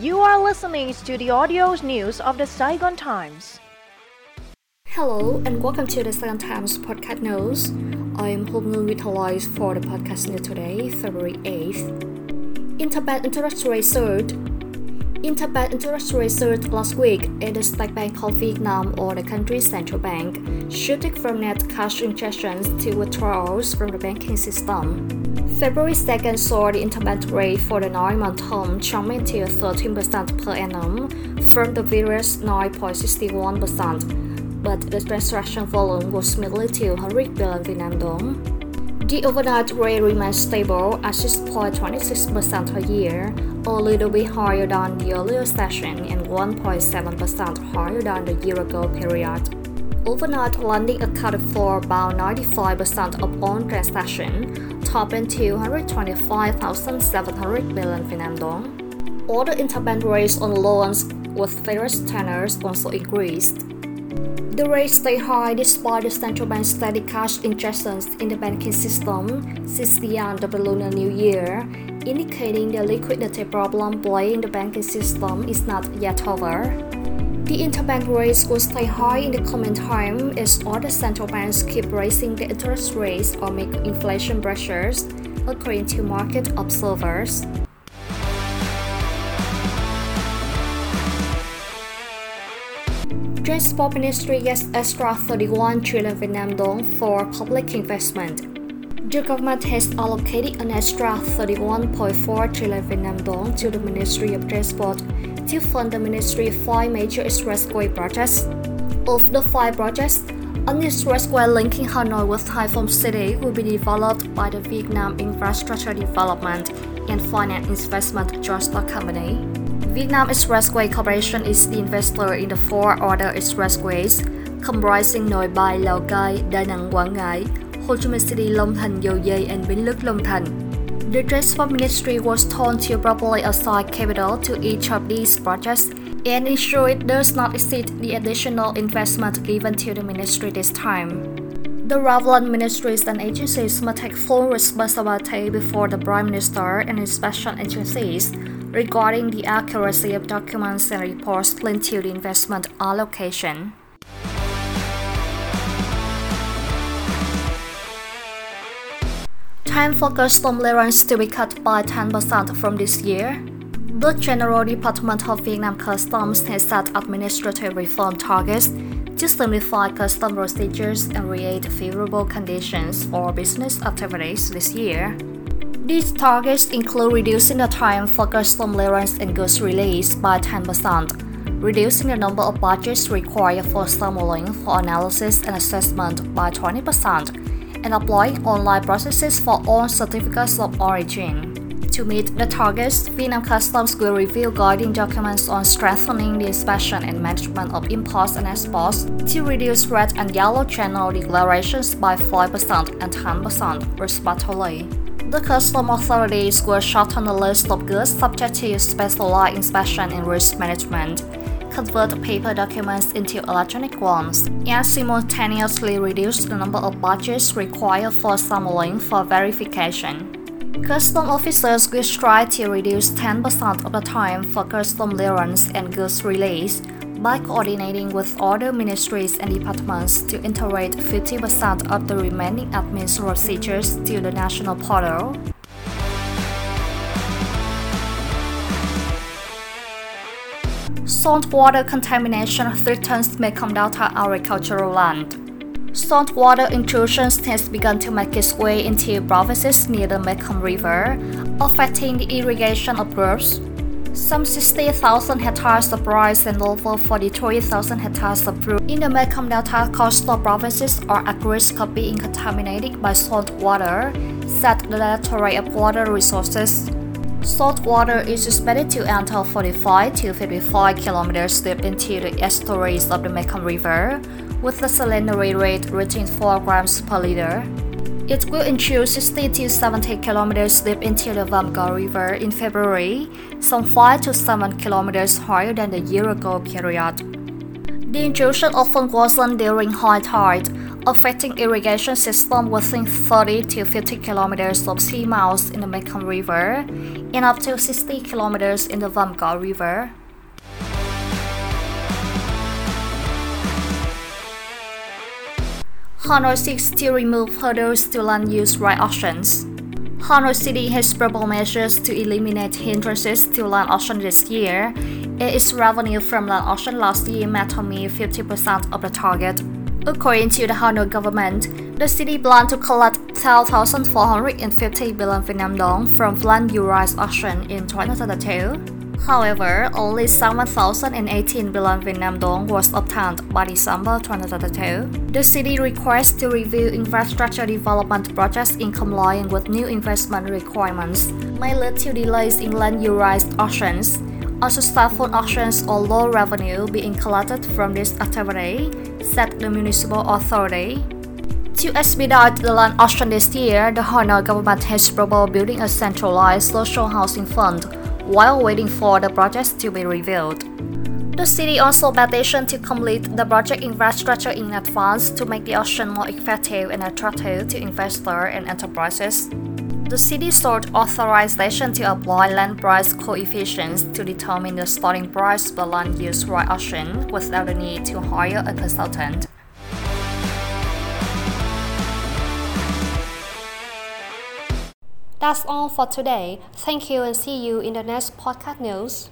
You are listening to the audio news of the Saigon Times. Hello and welcome to the Saigon Times podcast news. I am Hong with highlights for the podcast news today, February 8th. In Interbank interest rate surged. Interbank interest rate surged last week in the State Bank of Vietnam or the country's central bank, shifting from net cash injections to withdrawals from the banking system. February 2nd saw the interbank rate for the nine-month term jumping to 13% per annum from the previous 9.61%, but the transaction volume was merely 200 billion Vietnam dong. The overnight rate remains stable at 6.26% per year, a little bit higher than the earlier session and 1.7% higher than the year ago period. Overnight lending accounted for about 95% of all transactions, topping 225,700 billion Vietnam dong. the interbank rates on loans with various tenors also increased. The rate stayed high despite the central bank's steady cash injections in the banking system since the end of the Lunar New Year, indicating the liquidity problem plaguing the banking system is not yet over. The interbank rates will stay high in the coming time as other central banks keep raising the interest rates or make inflation pressures, according to market observers. Transport Ministry gets extra 31 trillion Vietnam dong for public investment. The government has allocated an extra 31.4 trillion Vietnam dong to the Ministry of Transport to fund the Ministry five major expressway projects. Of the five projects, an expressway linking Hanoi with Haiphong City will be developed by the Vietnam Infrastructure Development and Finance Investment Joint Stock Company. Vietnam Expressway Corporation is the investor in the four other expressways, comprising Nội Bài, Lào Cai, Đà Nẵng, Quảng Ngãi, Ho Chi Minh City, Long Thành, Dầu Giây, and Bến Lức, Long Thành. The Transport Ministry was told to properly assign capital to each of these projects and ensure it does not exceed the additional investment given to the ministry this time. The relevant ministries and agencies must take full responsibility before the Prime Minister and inspection agencies regarding the accuracy of documents and reports linked to the investment allocation. Time for custom clearance to be cut by 10% from this year. The General Department of Vietnam Customs has set administrative reform targets to simplify custom procedures and create favorable conditions for business activities this year. These targets include reducing the time for custom clearance and goods release by 10%, reducing the number of badges required for sampling for analysis and assessment by 20%, and applying online processes for all certificates of origin. To meet the targets, Vietnam Customs will review guiding documents on strengthening the inspection and management of imports and exports to reduce red and yellow channel declarations by 5% and 10%, respectively. The custom authorities will shorten the list of goods subject to specialized inspection and risk management, convert paper documents into electronic ones, and simultaneously reduce the number of badges required for sampling for verification. Custom officers will strive to reduce 10% of the time for custom clearance and goods release by coordinating with other ministries and departments to integrate 50% of the remaining admin procedures to the national portal. Saltwater contamination threatens Mekong Delta agricultural land. Saltwater intrusions has begun to make its way into provinces near the Mekong River, affecting the irrigation of crops. Some 60,000 hectares of rice and over 43,000 hectares of fruit in the Mekong Delta coastal provinces are at risk of being contaminated by salt water, said the Directorate of Water Resources. Salt water is expected to enter 45 to 55 kilometers deep into the estuaries of the Mekong River, with the salinity rate reaching 4 grams per liter. It will intrude 60 to 70 kilometers deep into the Vam Co River in February, some 5 to 7 kilometers higher than the year ago period. The intrusion often worsened during high tide, affecting irrigation system within 30 to 50 kilometers of sea miles in the Mekong River and up to 60 kilometers in the Vam Co River. Hanoi seeks to remove hurdles to land use right auctions. Hanoi City has proposed measures to eliminate hindrances to land auction this year. Its revenue from land auction last year met only 50% of the target. According to the Hanoi government, the city plans to collect 12,450 billion Vietnam dong from land use auction in 2022. However, only 7,018 billion Vietnam dong was obtained by December 2022. The city requires to review infrastructure development projects in compliance with new investment requirements, may lead to delays in land use auctions. Also, stifle auctions or low revenue being collected from this activity, said the municipal authority. To expedite the land auction this year, the Hanoi government has proposed building a centralized social housing fund while waiting for the projects to be reviewed. The city also petitioned to complete the project infrastructure in advance to make the auction more effective and attractive to investors and enterprises. The city sought authorization to apply land price coefficients to determine the starting price for land use right auction without the need to hire a consultant. That's all for today. Thank you and see you in the next podcast news.